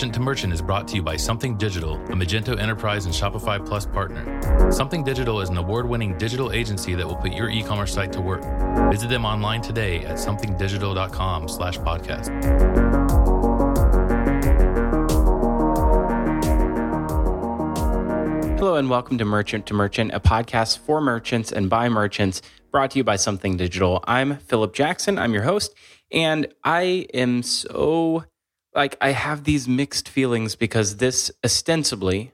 Merchant to Merchant is brought to you by Something Digital, a Magento Enterprise and Shopify Plus partner. Something Digital is an award winning digital agency that will put your e commerce site to work. Visit them online today at somethingdigital.com slash podcast. Hello and welcome to Merchant to Merchant, a podcast for merchants and by merchants, brought to you by Something Digital. I'm Philip Jackson. I'm your host, and I am so like I have these mixed feelings because this ostensibly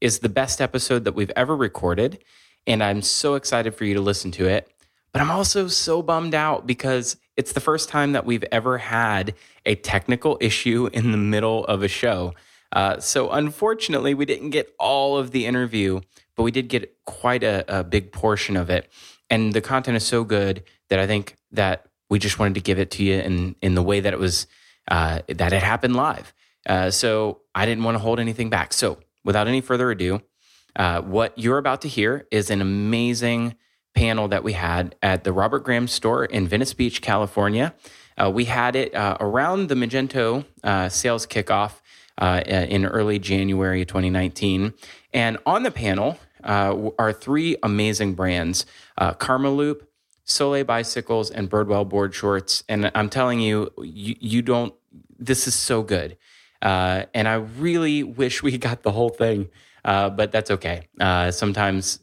is the best episode that we've ever recorded. And I'm so excited for you to listen to it. But I'm also so bummed out because it's the first time that we've ever had a technical issue in the middle of a show. Uh, so unfortunately, we didn't get all of the interview, but we did get quite a, a big portion of it. And the content is so good that I think that we just wanted to give it to you in in the way that it was uh, that it happened live. Uh, so I didn't want to hold anything back. So without any further ado, uh, what you're about to hear is an amazing panel that we had at the Robert Graham store in Venice Beach, California. Uh, we had it uh, around the Magento uh, sales kickoff in early January 2019. And on the panel are three amazing brands uh Karmaloop, Solé bicycles and Birdwell board shorts. And I'm telling you, you, you don't, this is so good. Uh, and I really wish we got the whole thing, uh, but that's okay. Uh, sometimes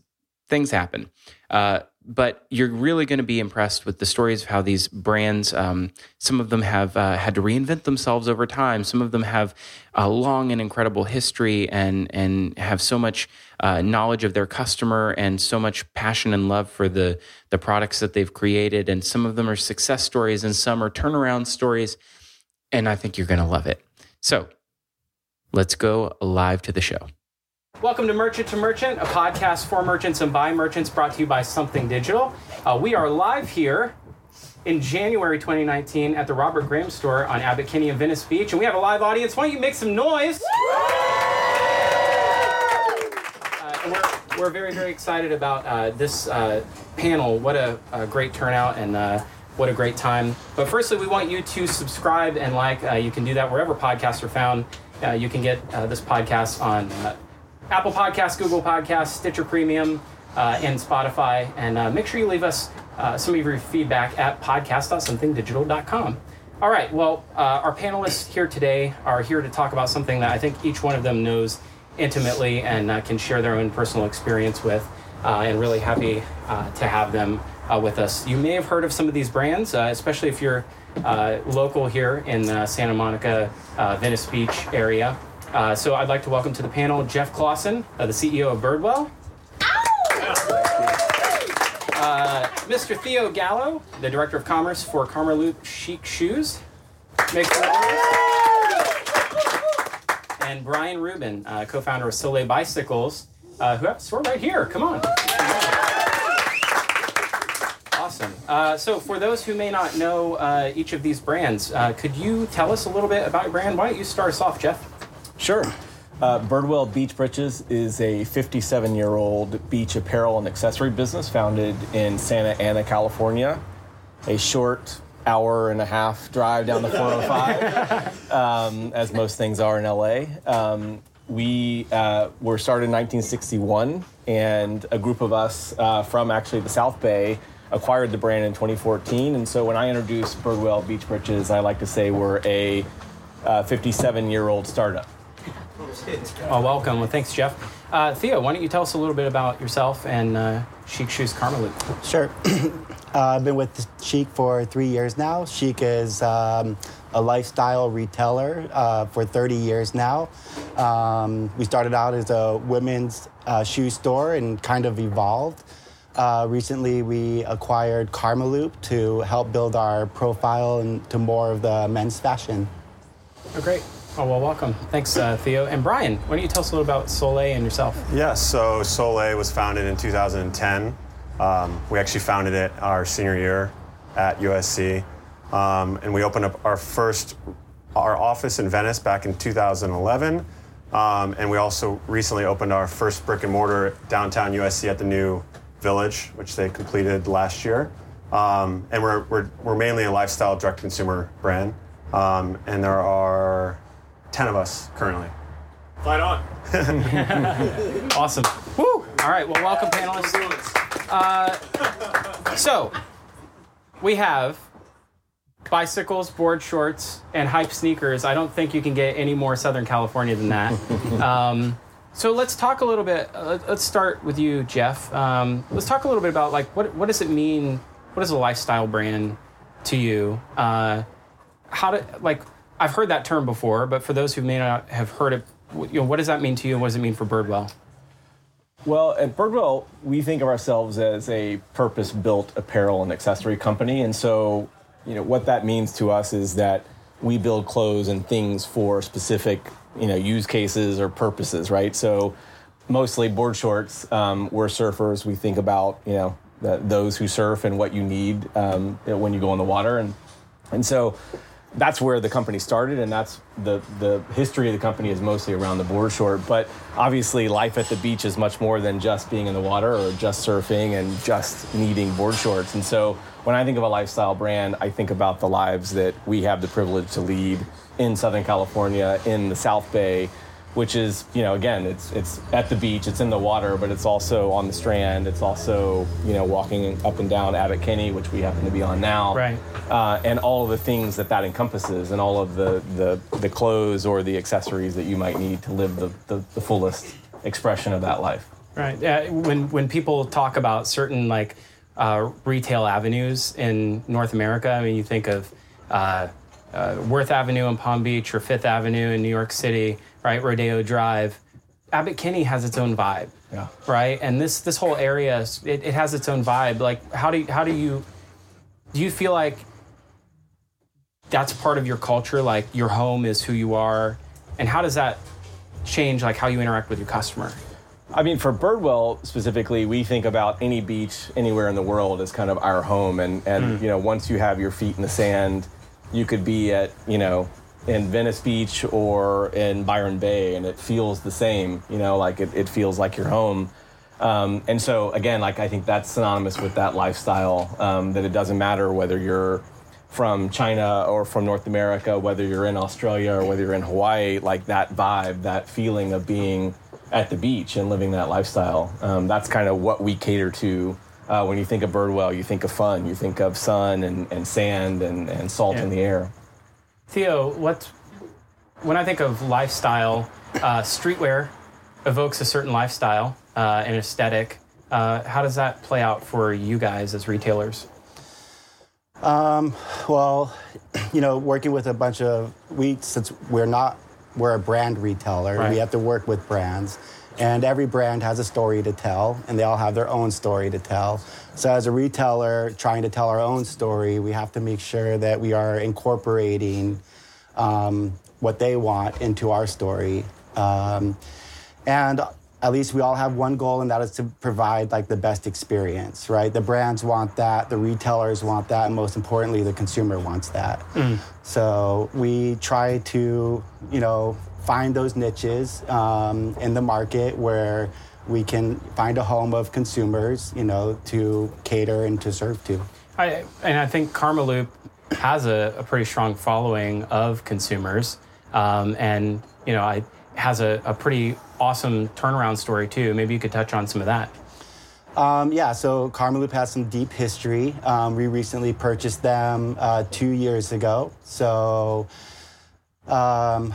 things happen. But you're really going to be impressed with the stories of how these brands, um, some of them have uh, had to reinvent themselves over time. Some of them have a long and incredible history and, and have so much uh, knowledge of their customer and so much passion and love for the, the products that they've created. And some of them are success stories and some are turnaround stories. And I think you're going to love it. So let's go live to the show. Welcome to Merchant to Merchant, a podcast for merchants and by merchants brought to you by Something Digital. Uh, we are live here in January 2019 at the Robert Graham store on Abbot Kinney in Venice Beach, and we have a live audience. Why don't you make some noise? Uh, and we're, we're very, very excited about uh, this uh, panel. What a, a, great turnout and uh, what a great time. But firstly, we want you to subscribe and like. Uh, you can do that wherever podcasts are found. you can get this podcast on Apple Podcasts, Google Podcasts, Stitcher Premium, uh, and Spotify. And uh, make sure you leave us uh, some of your feedback at podcast.somethingdigital.com. All right, well, uh, our panelists here today are here to talk about something that I think each one of them knows intimately and uh, can share their own personal experience with. Uh, and really happy to have them with us. You may have heard of some of these brands, especially if you're local here in the Santa Monica, Venice Beach area. Uh, so I'd like to welcome to the panel Jeff Clausen, uh, the CEO of Birdwell. Uh, Mr. Theo Gallo, the Director of Commerce for Karmaloop Shiekh Shoes. Make And Brian Rubin, uh, co-founder of Solé Bicycles, uh, who have store right here. Come on. Awesome. Uh, so, for those who may not know uh, each of these brands, uh, could you tell us a little bit about your brand? Why don't you start us off, Jeff? Sure. Uh, Birdwell Beach Breeches is a 57 year old beach apparel and accessory business founded in Santa Ana, California. A short hour and a half drive down the 405, um, as most things are in LA. Um, we uh, were started in 1961, and a group of us uh, from actually the South Bay acquired the brand in 2014. And so when I introduce Birdwell Beach Breeches, I like to say we're a 57 uh, year old startup. Oh, welcome. Well, thanks, Jeff. Uh, Theo, why don't you tell us a little bit about yourself and uh, Shiekh Shoes Karmaloop? Sure. uh, I've been with Shiekh for three years now. Shiekh is um, a lifestyle retailer uh, for 30 years now. Um, we started out as a women's uh, shoe store and kind of evolved. Uh, recently, we acquired Karmaloop to help build our profile into more of the men's fashion. Oh, great. Oh, well, welcome. Thanks, uh, Theo. And Brian, why don't you tell us a little about Solé and yourself? Yes, so Solé was founded in 2010. Um, we actually founded it our senior year at USC. Um, and we opened up our first, our office in Venice back in 2011. Um, and we also recently opened our first brick and mortar downtown USC at the new Village, which they completed last year. Um, and we're, we're, we're mainly a lifestyle direct consumer brand. Um, and there are 10 of us currently. Fight on. Awesome. Woo! All right. Well, welcome, panelists. Uh, so, we have bicycles, board shorts, and hype sneakers. I don't think you can get any more Southern California than that. um, so let's talk a little bit. Uh, let's start with you, Jeff. Um, let's talk a little bit about like what what does it mean? What is a lifestyle brand to you? Uh, how do like I've heard that term before, but for those who may not have heard it, you know, what does that mean to you, and what does it mean for Birdwell? Well, at Birdwell, we think of ourselves as a purpose-built apparel and accessory company, and so you know what that means to us is that we build clothes and things for specific you know use cases or purposes, right? So mostly board shorts. Um, we're surfers. We think about you know the, those who surf and what you need um, when you go in the water, and and so that's where the company started, and that's the the history of the company is mostly around the board short. But obviously, life at the beach is much more than just being in the water or just surfing and just needing board shorts. And so, when I think of a lifestyle brand, I think about the lives that we have the privilege to lead in Southern California, in the South Bay, which is you know again it's it's at the beach it's in the water but it's also on the strand it's also you know walking up and down abbot kinney which we happen to be on now Right. uh, and all of the things that that encompasses and all of the, the the clothes or the accessories that you might need to live the, the, the fullest expression of that life Right. Yeah. When when people talk about certain like uh, retail avenues in North America, I mean, you think of uh, Worth Avenue in Palm Beach or Fifth Avenue in New York City, right? Rodeo Drive. Abbot Kinney has its own vibe, Yeah. right? And this this whole area, it, it has its own vibe. Like, how do you, how do you do you feel like that's part of your culture? Like, your home is who you are, and how does that change like how you interact with your customer? I mean, for Birdwell specifically, we think about any beach anywhere in the world as kind of our home. And, and you know, once you have your feet in the sand, you could be at, you know, in Venice Beach or in Byron Bay, and it feels the same, you know, like it, it feels like your home. Um, and so, again, like I think that's synonymous with that lifestyle, um, that it doesn't matter whether you're from China or from North America, whether you're in Australia or whether you're in Hawaii, like that vibe, that feeling of being at the beach and living that lifestyle. Um, that's kind of what we cater to. Uh, when you think of Birdwell, you think of fun, you think of sun and, and sand and, and salt in the air. Theo, what when I think of lifestyle, uh, streetwear evokes a certain lifestyle uh, and aesthetic. Uh, how does that play out for you guys as retailers? Well, you know, working with a bunch of we since we're not we're a brand retailer, Right. we have to work with brands. And every brand has a story to tell, and they all have their own story to tell. So, as a retailer trying to tell our own story, we have to make sure that we are incorporating um, what they want into our story. Um, and at least we all have one goal, and that is to provide like the best experience, right? The brands want that, the retailers want that, and most importantly, the consumer wants that. So we try to, you know, find those niches um, in the market where we can find a home of consumers, you know, to cater and to serve to. I, and I think Karmaloop has a, a pretty strong following of consumers, um, and you know, I has a, a pretty awesome turnaround story too. Maybe you could touch on some of that. Um, yeah, so Karmaloop has some deep history. Um, we recently purchased them uh, two years ago. So um,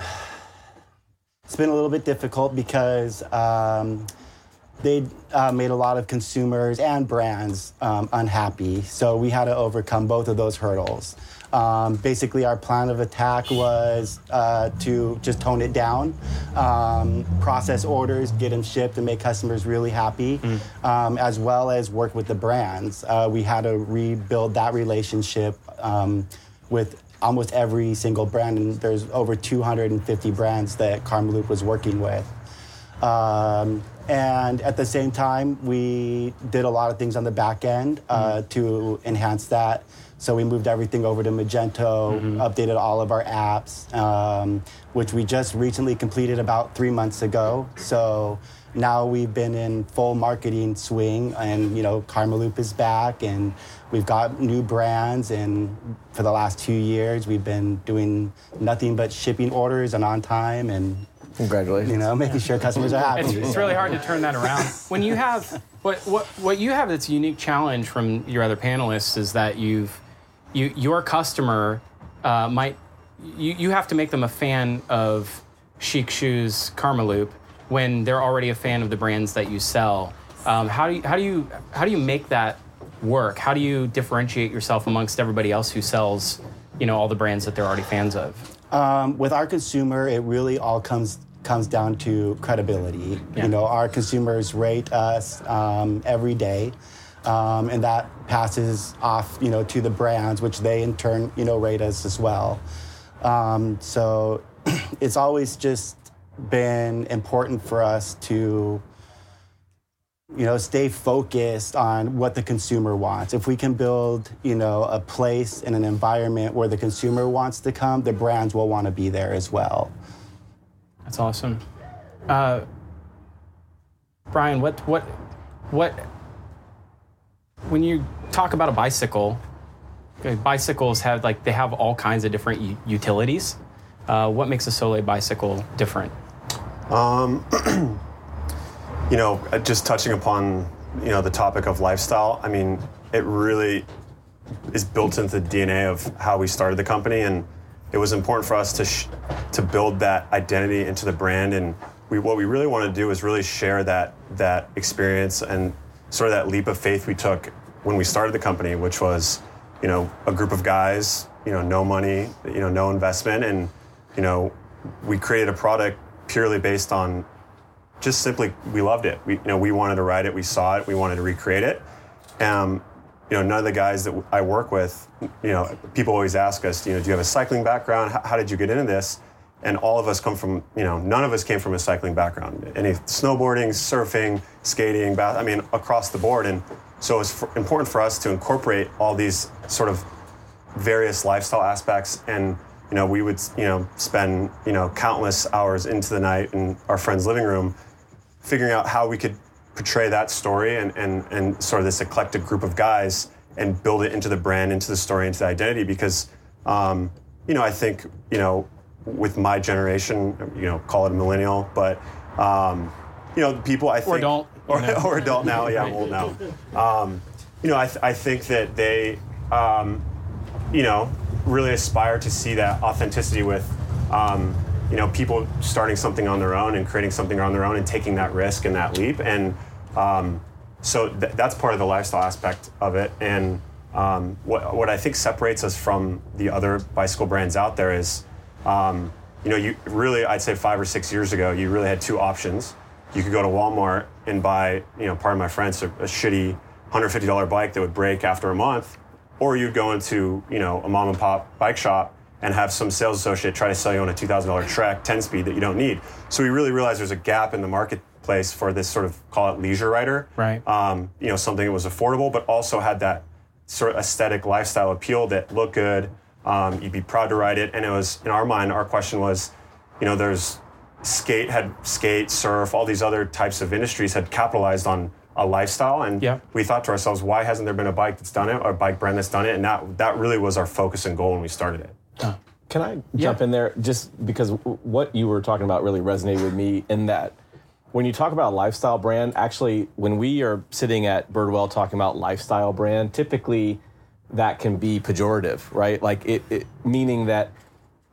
it's been a little bit difficult because um, they uh, made a lot of consumers and brands um, unhappy. So we had to overcome both of those hurdles. Um, basically, our plan of attack was uh, to just tone it down, um, process orders, get them shipped, and make customers really happy, um, as well as work with the brands. Uh, we had to rebuild that relationship um, with almost every single brand, and there's over 250 brands that Karmaloop was working with. Um, and at the same time, we did a lot of things on the back end uh, to enhance that. So we moved everything over to Magento, updated all of our apps, um, which we just recently completed about three months ago. So now we've been in full marketing swing, and you know, Karmaloop is back, and we've got new brands. And for the last two years, we've been doing nothing but shipping orders and on time, and Congratulations. you know, making sure customers are happy. It's, it's really hard to turn that around. When you have what what what you have that's a unique challenge from your other panelists is that you've you your customer uh, might you, you have to make them a fan of Shiekh Shoes Karmaloop when they're already a fan of the brands that you sell. Um, how do you how do you how do you make that work? How do you differentiate yourself amongst everybody else who sells you know all the brands that they're already fans of? Um, with our consumer, it really all comes comes down to credibility. Yeah. You know, our consumers rate us um, every day, um, and that passes off, you know, to the brands, which they in turn, you know, rate us as well. Um, so it's always just been important for us to you know stay focused on what the consumer wants if we can build you know a place and an environment where the consumer wants to come the brands will want to be there as well That's awesome. Uh, Brian, what what what when you talk about a bicycle, okay, bicycles have like they have all kinds of different u- utilities. Uh, what makes a Solé bicycle different? you know, uh, just touching upon you know the topic of lifestyle. I mean, it really is built into the DNA of how we started the company, and it was important for us to sh- to build that identity into the brand. And we, what we really want to do is really share that that experience and sort of that leap of faith we took when we started the company, which was, you know, a group of guys, you know, no money, you know, no investment, and you know, we created a product purely based on just simply we loved it. We you know we wanted to ride it. We saw it. We wanted to recreate it. Um, you know, none of the guys that I work with, you know, people always ask us, you know, do you have a cycling background? How, how did you get into this? And all of us come from, you know, none of us came from a cycling background. Any snowboarding, surfing, skating, bath, I mean, across the board. And so it's important for us to incorporate all these sort of various lifestyle aspects and you know we would you know spend you know countless hours into the night in our friend's living room figuring out how we could portray that story and, and, and sort of this eclectic group of guys and build it into the brand into the story into the identity because um, you know i think you know with my generation you know call it a millennial but um, you know people i think adult, or, know. or adult now yeah i'm old now um, you know I, th- I think that they um, you know, really aspire to see that authenticity with, um, you know, people starting something on their own and creating something on their own and taking that risk and that leap. And um, so th- that's part of the lifestyle aspect of it. And um, what, what I think separates us from the other bicycle brands out there is, um, you know, you really, I'd say five or six years ago, you really had two options. You could go to Walmart and buy, you know, pardon my friends a, a shitty $150 bike that would break after a month, or you'd go into, you know, a mom and pop bike shop and have some sales associate try to sell you on a $2,000 Trek 10 speed that you don't need. So we really realized there's a gap in the marketplace for this sort of call it leisure rider. Right. Um, you know, something that was affordable, but also had that sort of aesthetic lifestyle appeal that looked good. Um, you'd be proud to ride it. And it was, in our mind, our question was, you know, there's skate, had skate, surf, all these other types of industries had capitalized on a lifestyle. And Yeah. we thought to ourselves, why hasn't there been a bike that's done it or a bike brand that's done it? And that, that really was our focus and goal when we started it. Can I jump Yeah. in there just because what you were talking about really resonated with me in that when you talk about a lifestyle brand, actually, when we are sitting at Birdwell talking about lifestyle brand, typically that can be pejorative, right? Like it, it meaning that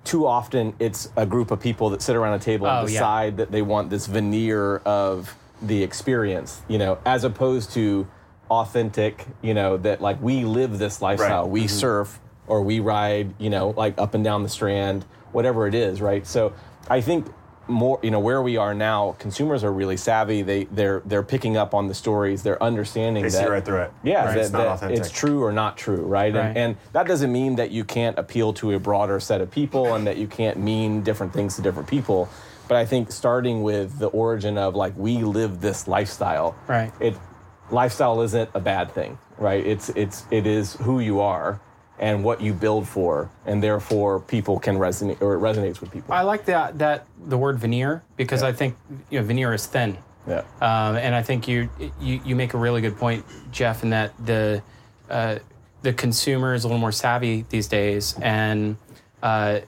too often it's a group of people that sit around a table and Oh, yeah. decide that they want this veneer of the experience, you know, as opposed to authentic, you know, that like we live this lifestyle. Right. We mm-hmm. surf or we ride, you know, like up and down the strand, whatever it is, right? So I think more, you know, where we are now, consumers are really savvy. They they're they're picking up on the stories. They're understanding They that see right through it. yeah, Right, that, it's not that authentic. it's true or not true, right? Right. And, and that doesn't mean that you can't appeal to a broader set of people and that you can't mean different things to different people. But I think starting with the origin of like we live this lifestyle, Right. It lifestyle isn't a bad thing, right? It's it's it is who you are and what you build for, and therefore people can resonate or it resonates with people. I like that that the word veneer because I think you know veneer is thin, Yeah. Um, and I think you, you you make a really good point, Jeff, in that the uh, the consumer is a little more savvy these days, and uh,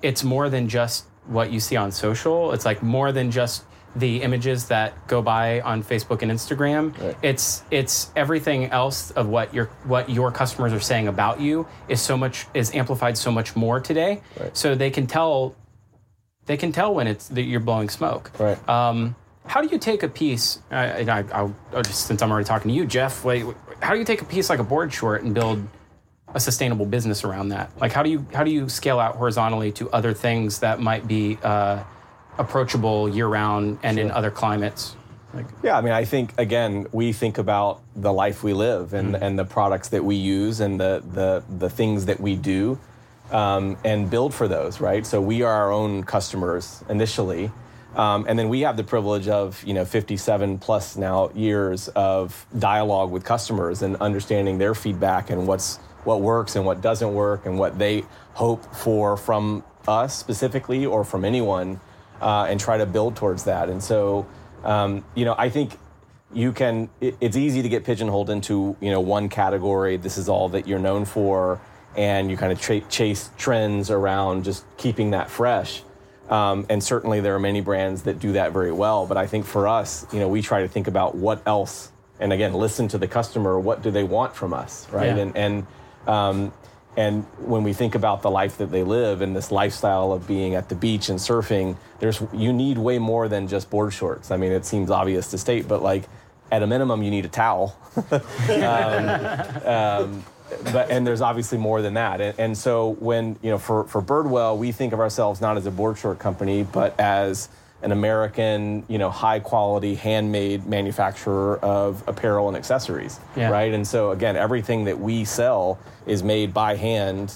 it's more than just what you see on social. It's like more than just the images that go by on Facebook and Instagram. Right. It's it's everything else of what your what your customers are saying about you is so much is amplified so much more today. Right. So they can tell they can tell when it's that you're blowing smoke. Right. Um, how do you take a piece? Uh, and I, I'll, I'll just, since I'm already talking to you, Jeff, like, how do you take a piece like a board short and build a sustainable business around that? Like, how do you how do you scale out horizontally to other things that might be uh, approachable year round and in other climates? Like, Yeah, I mean, I think again, we think about the life we live and and the products that we use and the the the things that we do, um, and build for those, right? So we are our own customers initially, um, and then we have the privilege of you know 57 plus now years of dialogue with customers and understanding their feedback and what's what works and what doesn't work and what they hope for from us specifically or from anyone, uh, and try to build towards that. And so, um, you know, I think you can. It, it's easy to get pigeonholed into you know one category. This is all that you're known for, and you kind of tra- chase trends around just keeping that fresh. Um, and certainly there are many brands that do that very well. But I think for us, you know, we try to think about what else, and again, listen to the customer. What do they want from us, right? Yeah. And and um, and when we think about the life that they live and this lifestyle of being at the beach and surfing, there's you need way more than just board shorts. I mean, it seems obvious to state, but like at a minimum, you need a towel. but and there's obviously more than that. And, and so when you know for for Birdwell, we think of ourselves not as a board short company, but as an American, you know, high quality handmade manufacturer of apparel and accessories, Yeah. right? And so again, everything that we sell is made by hand,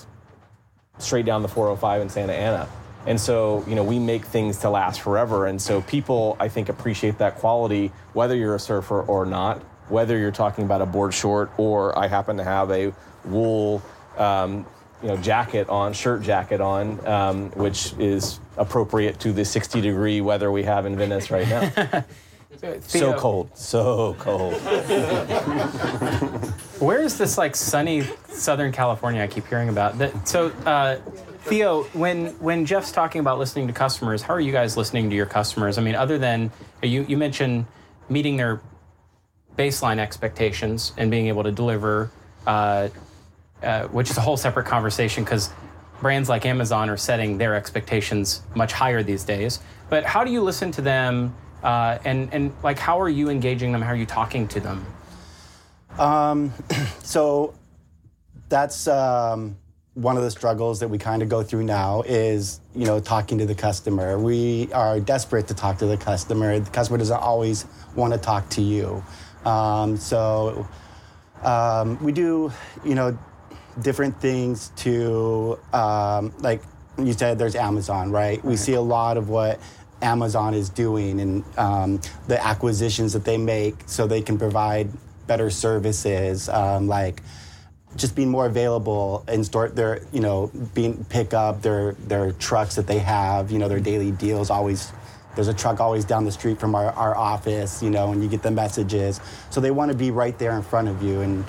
straight down the 405 in Santa Ana. And so, you know, we make things to last forever. And so people, I think, appreciate that quality, whether you're a surfer or not, whether you're talking about a board short or I happen to have a wool, um, you know, jacket on, shirt jacket on, um, which is appropriate to the 60 degree weather we have in Venice right now. so cold, so cold. Where is this like sunny Southern California I keep hearing about? That, so, uh, Theo, when when Jeff's talking about listening to customers, how are you guys listening to your customers? I mean, other than you you mentioned meeting their baseline expectations and being able to deliver, uh, uh, which is a whole separate conversation because brands like Amazon are setting their expectations much higher these days. But how do you listen to them? Uh, and and like, how are you engaging them? How are you talking to them? So that's um, one of the struggles that we kind of go through now is you know talking to the customer. We are desperate to talk to the customer. The customer doesn't always want to talk to you. Um, so um, we do you know different things to um, like you said there's amazon right? We see a lot of what amazon is doing and um, the acquisitions that they make so they can provide better services um, like just being more available and start their you know being pick up their their trucks that they have you know their daily deals always there's a truck always down the street from our, our office you know and you get the messages. So they want to be right there in front of you and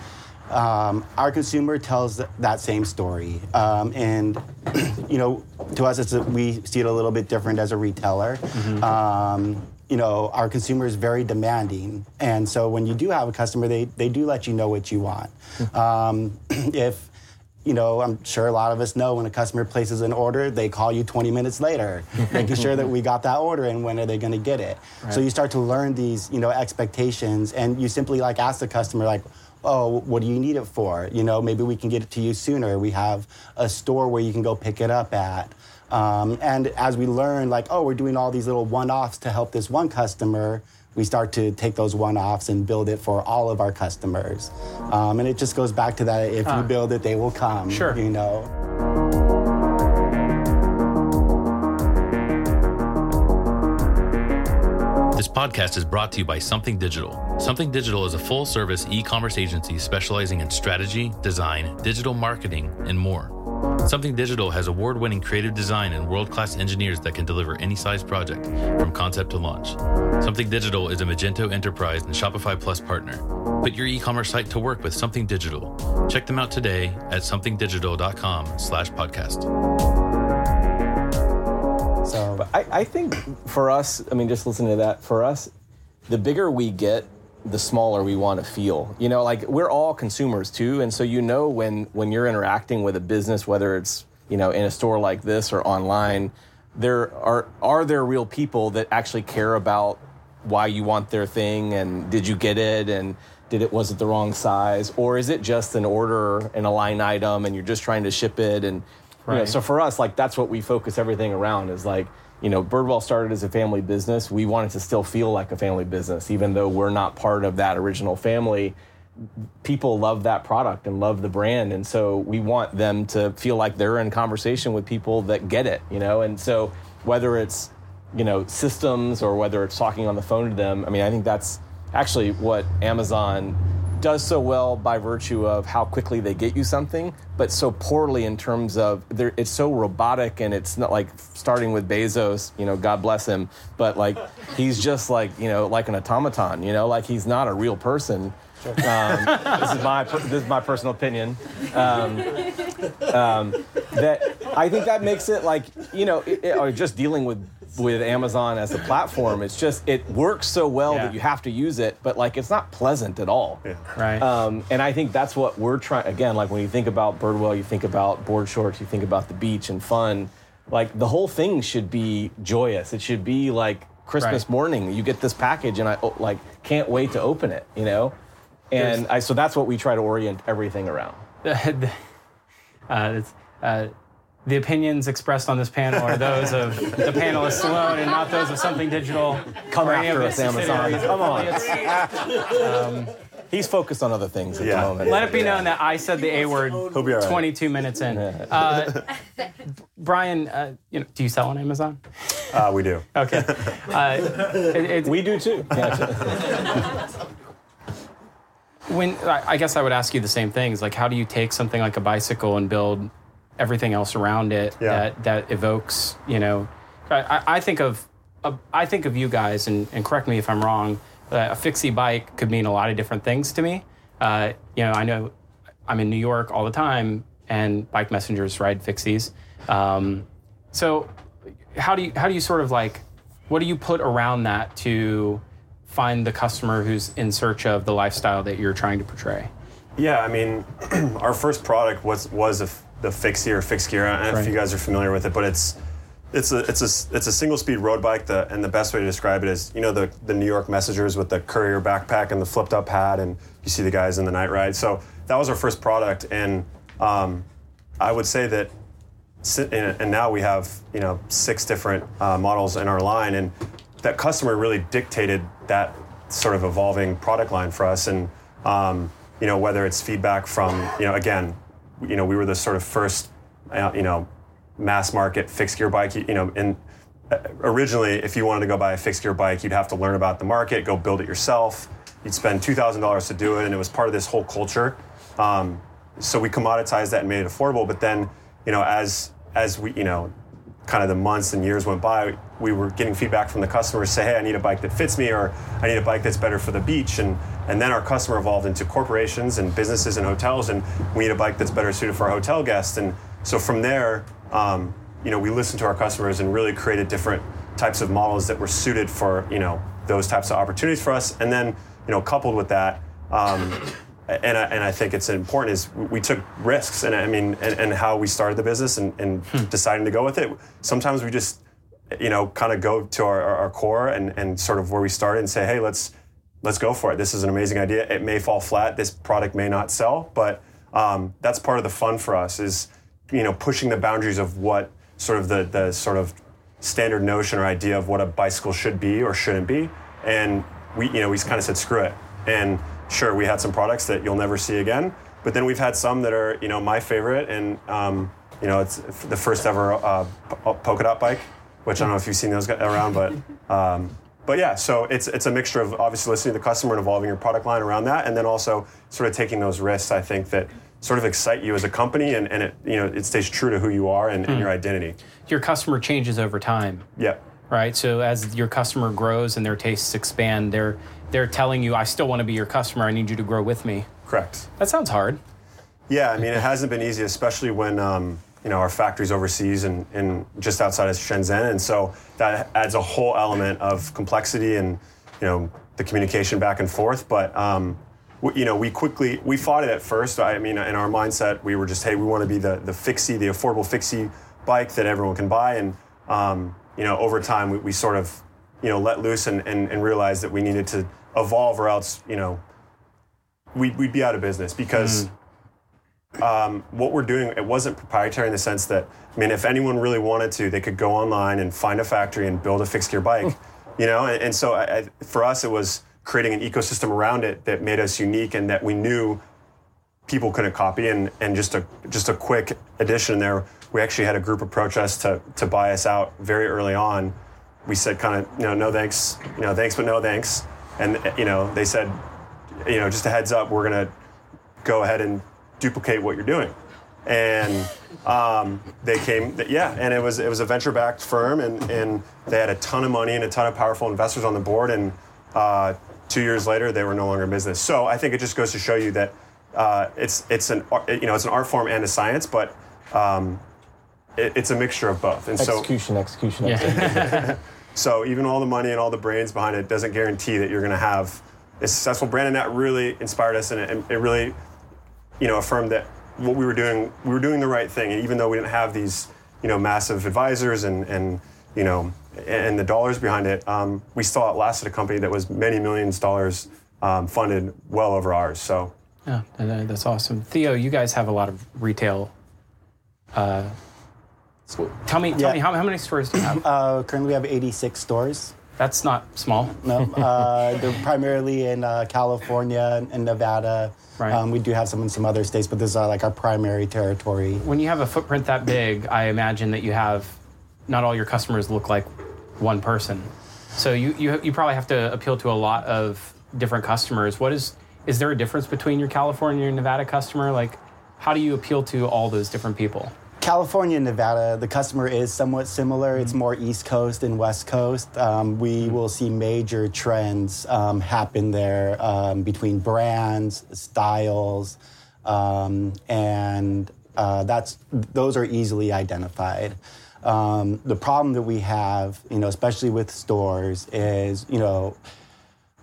um, our consumer tells th- that same story. Um, and you know to us it's a, we see it a little bit different as a retailer. Um, you know our consumer is very demanding. And so when you do have a customer they, they do let you know what you want. Um, if you know i'm sure a lot of us know when a customer places an order they call you 20 minutes later making sure that we got that order and when are they going to get it. So you start to learn these you know expectations and you simply like ask the customer like oh what do you need it for? You know maybe we can get it to you sooner. We have a store where you can go pick it up at. Um, and as we learn like oh we're doing all these little one-offs to help this one customer we start to take those one-offs and build it for all of our customers um, and it just goes back to that if you build it they will come Sure. you know This podcast is brought to you by Something Digital. Something Digital is a full service e commerce agency specializing in strategy, design, digital marketing, and more. Something Digital has award winning creative design and world class engineers that can deliver any size project from concept to launch. Something Digital is a Magento Enterprise and Shopify Plus partner. Put your e commerce site to work with Something Digital. Check them out today at somethingdigital.com slash podcast. So I, I think for us, I mean, just listening to that, for us, the bigger we get, the smaller we want to feel. You know, like we're all consumers too, and so you know when when you're interacting with a business, whether it's you know in a store like this or online, there are are there real people that actually care about why you want their thing and did you get it and did it was it the wrong size or is it just an order and a line item and you're just trying to ship it and you know, so for us like that's what we focus everything around is like you know birdwell started as a family business. We wanted to still feel like a family business even though we're not part of that original family. People love that product and love the brand and so we want them to feel like they're in conversation with people that get it you know? And so whether it's you know systems or whether it's talking on the phone to them i mean i think that's actually what amazon does so well by virtue of how quickly they get you something but so poorly in terms of it's so robotic and it's not like starting with bezos you know god bless him but like he's just like you know like an automaton you know like he's not a real person um, this is my this is my personal opinion. Um, um, that I think that makes it like you know, it, it- or just dealing with with Amazon as a platform. It's just it works so well Yeah. that you have to use it, but like it's not pleasant at all. Right. Um, and I think that's what we're trying. Again, like when you think about Birdwell, you think about board shorts, you think about the beach and fun. Like the whole thing should be joyous. It should be like Christmas Right. morning. You get this package, and I oh, like can't wait to open it. You know, and I, so that's what we try to orient everything around. uh, it's, uh, the opinions expressed on this panel are those of the panelists alone and not those of something digital. Come or after us, Amazon. Come on. It's- He's focused on other things at Yeah. the moment. Let it be known that I said the A word He'll be all right. 22 minutes in. Uh, Brian, uh, you know, do you sell on Amazon? Uh, we do. Okay. Uh, it, it's- we do too. Yeah. when I guess I would ask you the same things. Like, how do you take something like a bicycle and build everything else around it Yeah. that that evokes? You know, I, I- I think of uh, I think of you guys, and, and correct me if I'm wrong. Uh, a fixie bike could mean a lot of different things to me. Uh, you know, I know I'm in New York all the time, and bike messengers ride fixies. Um, so, how do you how do you sort of like what do you put around that to find the customer who's in search of the lifestyle that you're trying to portray? Yeah, I mean, our first product was was a, the Fixie or Fix Gear. I don't know if you guys are familiar with it, but it's it's a it's a it's a single speed road bike. The, and the best way to describe it is, you know, the the New York Messengers with the courier backpack and the flipped up hat, and you see the guys in the night ride. So that was our first product, and um, I would say that and and now we have you know six different uh, models in our line, and that customer really dictated that sort of evolving product line for us. And um, you know whether it's feedback from you know again, you know we were the sort of first uh, you know mass market fixed gear bike. You, know and uh, originally if you wanted to go buy a fixed gear bike, you'd have to learn about the market, go build it yourself. You'd spend two thousand dollars to do it, and it was part of this whole culture. Um, so we commoditized that and made it affordable. But then, you know, as as we, you know, kind of the months and years went by, we were getting feedback from the customers say, hey, I need a bike that fits me, or I need a bike that's better for the beach. And and then our customer evolved into corporations and businesses and hotels, and we need a bike that's better suited for our hotel guests. And so from there, um, you know, we listened to our customers and really created different types of models that were suited for you know those types of opportunities for us. And then you know, coupled with that. Um, and I, and I think it's important is we took risks and I mean and, and how we started the business and, and deciding to go with it. Sometimes we just you know kind of go to our, our, core and, and sort of where we started and say hey let's let's go for it. This is an amazing idea. It may fall flat. This product may not sell, but um, that's part of the fun for us is you know pushing the boundaries of what sort of the the sort of standard notion or idea of what a bicycle should be or shouldn't be. And we you know we kind of said screw it. And sure, we had some products that you'll never see again, but then we've had some that are you know my favorite and um, you know it's the first ever uh, polka dot bike, which I don't know if you've seen those around, but. Um, but yeah, so it's it's a mixture of obviously listening to the customer and evolving your product line around that, and then also sort of taking those risks. I think that sort of excite you as a company, and, and it you know it stays true to who you are and, and your identity. Your customer changes over time, Yeah. right? So as your customer grows and their tastes expand, they're they're telling you, "I still want to be your customer. I need you to grow with me." Correct. That sounds hard. Yeah, I mean, it hasn't been easy, especially when um, you know our factories overseas and, and just outside of Shenzhen, and so that adds a whole element of complexity and you know the communication back and forth. But um, we, you know, we quickly we fought it at first. I mean, in our mindset, we were just, hey, we want to be the the fixie, the affordable fixie bike that everyone can buy, and um, you know, over time, we, we sort of you know let loose and, and, and realized that we needed to evolve, or else you know we'd, we'd be out of business because um, what we're doing it wasn't proprietary in the sense that I mean, if anyone really wanted to, they could go online and find a factory and build a fixed gear bike, you know. And, and so I, I, for us, it was creating an ecosystem around it that made us unique and that we knew people couldn't copy. And, and just a just a quick addition there, we actually had a group approach us to to buy us out very early on. We said kind of you know no thanks, you know thanks but no thanks, and you know they said you know just a heads up, we're gonna go ahead and duplicate what you're doing. And um, they came, yeah, and it was it was a venture backed firm, and, and they had a ton of money and a ton of powerful investors on the board. And uh, two years later, they were no longer in business. So I think it just goes to show you that uh, it's it's an you know it's an art form and a science, but um, it, it's a mixture of both. And so Execution, execution, execution. so even all the money and all the brains behind it doesn't guarantee that you're going to have a successful brand. And that really inspired us, and it, it really, you know, affirmed that what we were doing, we were doing the right thing. And even though we didn't have these, you know, massive advisors and and you know and the dollars behind it, um, we still outlasted a company that was many millions of dollars um, funded, well over ours. So Yeah, and, uh, that's awesome. Theo, you guys have a lot of retail. Uh, so tell me, tell Yeah. me how, how many stores do you have? Uh, currently, we have 86 stores. That's not small. No, uh, they're primarily in uh, California and Nevada. Right. Um, we do have some in some other states, but this is uh, like our primary territory. When you have a footprint that big, I imagine that you have not all your customers look like one person. So you, you, you probably have to appeal to a lot of different customers. What is is there a difference between your California and Nevada customer? Like, how do you appeal to all those different people? California and Nevada, the customer is somewhat similar. It's more East Coast and West Coast. Um, we will see major trends um, happen there um, between brands, styles, um, and uh, that's those are easily identified. Um, the problem that we have, you know, especially with stores, is you know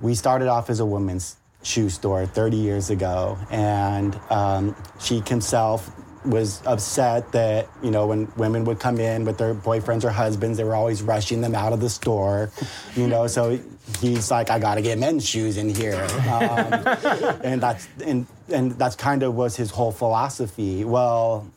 we started off as a women's shoe store 30 years ago, and um, Shiekh himself was upset that you know when women would come in with their boyfriends or husbands, they were always rushing them out of the store, you know. So he's like, I got to get men's shoes in here, um, and that's and and that's kind of was his whole philosophy. Well,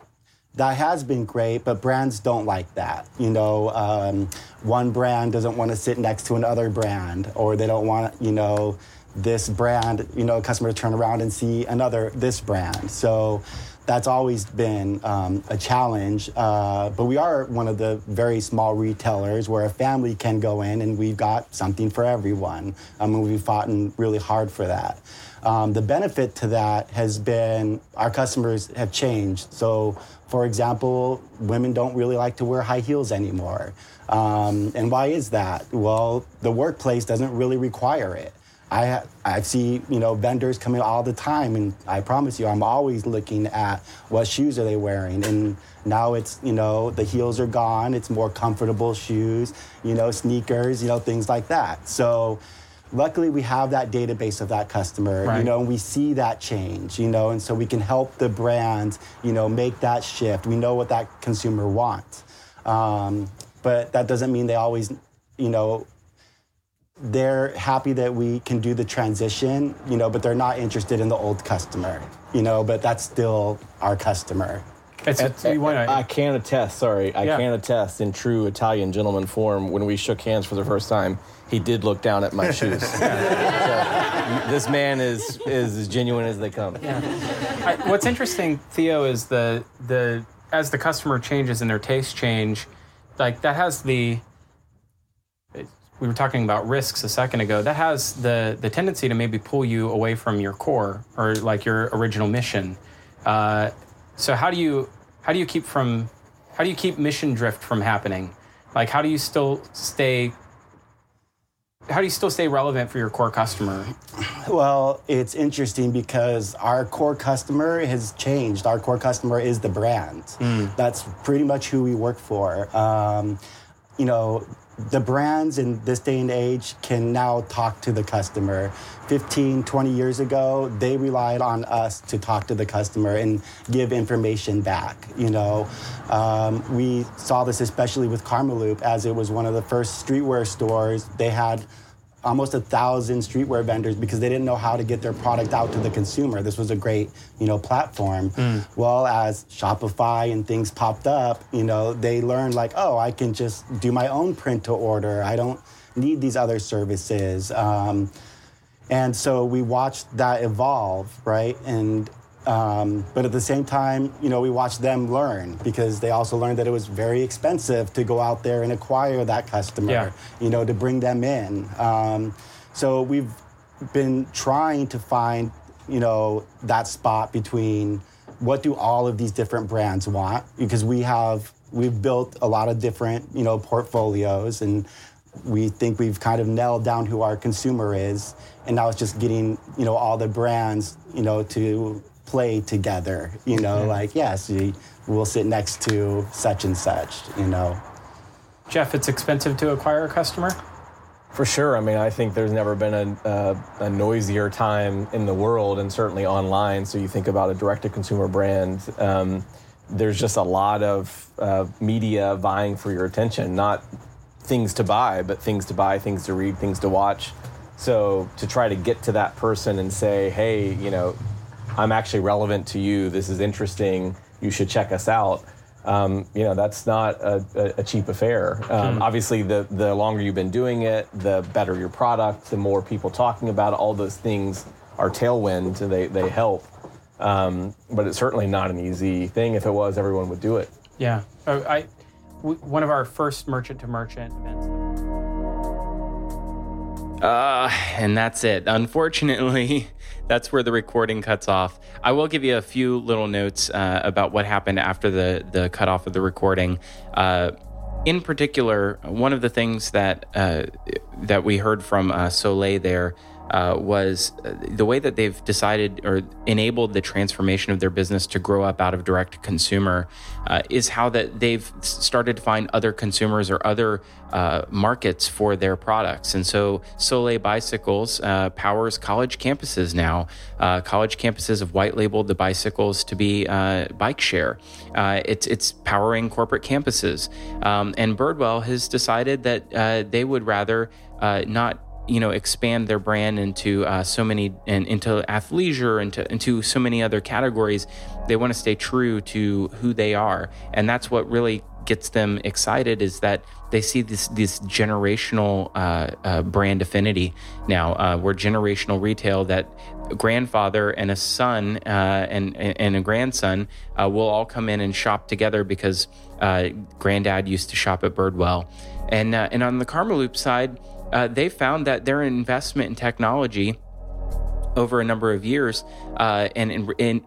that has been great, but brands don't like that. You know, um, one brand doesn't want to sit next to another brand, or they don't want, you know, this brand, you know, a customer to turn around and see another, this brand. So that's always been um, a challenge. Uh, but we are one of the very small retailers where a family can go in and we've got something for everyone. I mean, we've fought really hard for that. Um, the benefit to that has been our customers have changed. So, for example, women don't really like to wear high heels anymore. Um, and why is that? Well, the workplace doesn't really require it. I, I see you know vendors coming all the time, and I promise you, I'm always looking at what shoes are they wearing. And now it's you know the heels are gone. It's more comfortable shoes, you know sneakers, you know things like that. So luckily we have that database of that customer you know and we see that change you know and so we can help the brands you know make that shift we know what that consumer wants um, but that doesn't mean they always you know they're happy that we can do the transition you know but they're not interested in the old customer you know but that's still our customer It's, it's you want I can attest, sorry, I Yeah. can attest in true Italian gentleman form when we shook hands for the first time, he did look down at my shoes. So, this man is, is as genuine as they come. I, what's interesting, Theo, is the the as the customer changes and their tastes change, like that has the. We were talking about risks a second ago. That has the the tendency to maybe pull you away from your core or like your original mission. Uh, so how do you how do you keep from how do you keep mission drift from happening? Like how do you still stay how do you still stay relevant for your core customer? Well, it's interesting because our core customer has changed. Our core customer is the brand. That's pretty much who we work for. Um, you know, the brands in this day and age can now talk to the customer. 15, 20 years ago, they relied on us to talk to the customer and give information back. You know, um, we saw this especially with Karmaloop as it was one of the first streetwear stores. They had almost a thousand streetwear vendors because they didn't know how to get their product out to the consumer. This was a great, you know, platform. Well, as Shopify and things popped up, you know, they learned like, oh, I can just do my own print to order. I don't need these other services. Um, and so we watched that evolve, right? And um, but at the same time, you know, we watched them learn because they also learned that it was very expensive to go out there and acquire that customer, Yeah. you know, to bring them in. Um, so we've been trying to find, you know, that spot between what do all of these different brands want because we have we've built a lot of different, you know, portfolios and we think we've kind of nailed down who our consumer is and now it's just getting you know all the brands you know to play together you know like yes we, we'll sit next to such and such you know Jeff, it's expensive to acquire a customer. For sure. I mean, I think there's never been a, a, a noisier time in the world and certainly online. So you think about a direct to consumer brand, um, there's just a lot of uh, media vying for your attention, not things to buy, but things to buy, things to read, things to watch. So to try to get to that person and say, hey, you know, I'm actually relevant to you, this is interesting, you should check us out. Um, you know that's not a, a, cheap affair. Um, Obviously, the the longer you've been doing it, the better your product, the more people talking about it. All those things are tailwind, and they they help. Um, but it's certainly not an easy thing. If it was, everyone would do it. Yeah, Uh, I w- one of our first merchant to merchant events. Uh, and that's it. Unfortunately, that's where the recording cuts off. I will give you a few little notes uh, about what happened after the the cutoff of the recording. Uh, in particular, one of the things that uh, that we heard from uh, Solé there uh, was uh, the way that they've decided or enabled the transformation of their business to grow up out of direct consumer uh, is how that they've started to find other consumers or other uh, markets for their products. And so Solé Bicycles uh, powers college campuses now. Uh, college campuses have white labeled the bicycles to be bike share. It's, it's powering corporate campuses. Um, and Birdwell has decided that they would rather uh, not you know expand their brand into uh, so many and into athleisure into into so many other categories. They want to stay true to who they are. And that's what really gets them excited is that they see this this generational uh, uh, brand affinity. Now uh, we're generational retail that a grandfather and a son uh, and and a grandson uh, will all come in and shop together because uh, granddad used to shop at Birdwell. And and on the Karmaloop side uh, they found that their investment in technology over a number of years uh, and in, in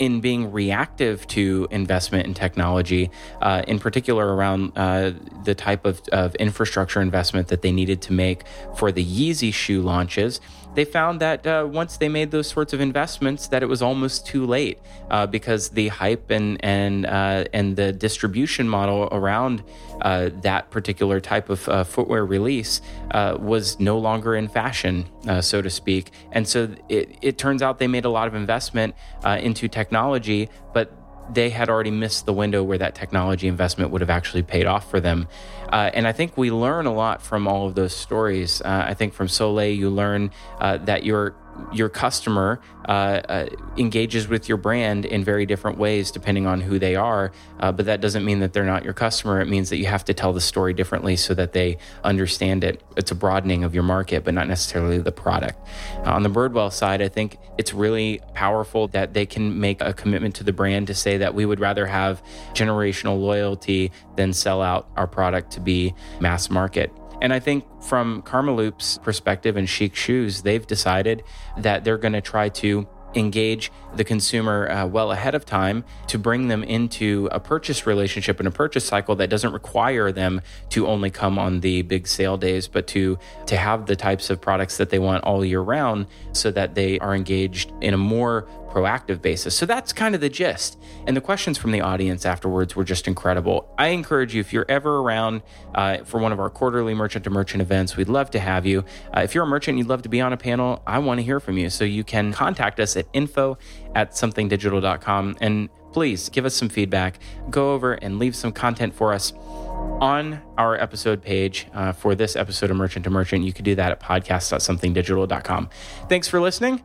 in being reactive to investment in technology, uh, in particular around uh, the type of, of infrastructure investment that they needed to make for the Yeezy shoe launches, they found that uh, once they made those sorts of investments, that it was almost too late uh, because the hype and and uh, and the distribution model around uh, that particular type of uh, footwear release uh, was no longer in fashion, so to speak. And so it, it turns out they made a lot of investment into technology, but they had already missed the window where that technology investment would have actually paid off for them. Uh, and I think we learn a lot from all of those stories. Uh, I think from Solé, you learn uh, that your your customer uh, uh, engages with your brand in very different ways depending on who they are. Uh, but that doesn't mean that they're not your customer. It means that you have to tell the story differently so that they understand it. It's a broadening of your market, but not necessarily the product. Uh, on the Birdwell side, I think it's really powerful that they can make a commitment to the brand to say that we would rather have generational loyalty than sell out our product to be mass market. And I think from Karmaloop's perspective and Shiekh Shoes, they've decided that they're going to try to engage the consumer uh, well ahead of time to bring them into a purchase relationship and a purchase cycle that doesn't require them to only come on the big sale days but to to have the types of products that they want all year round so that they are engaged in a more proactive basis. So that's kind of the gist. And the questions from the audience afterwards were just incredible. I encourage you, if you're ever around uh, for one of our quarterly merchant to merchant events, we'd love to have you. Uh, if you're a merchant you'd love to be on a panel, I want to hear from you. So you can contact us at info at somethingdigital.com and please give us some feedback. Go over and leave some content for us on our episode page uh, for this episode of Merchant to Merchant. You can do that at podcast.somethingdigital.com. Thanks for listening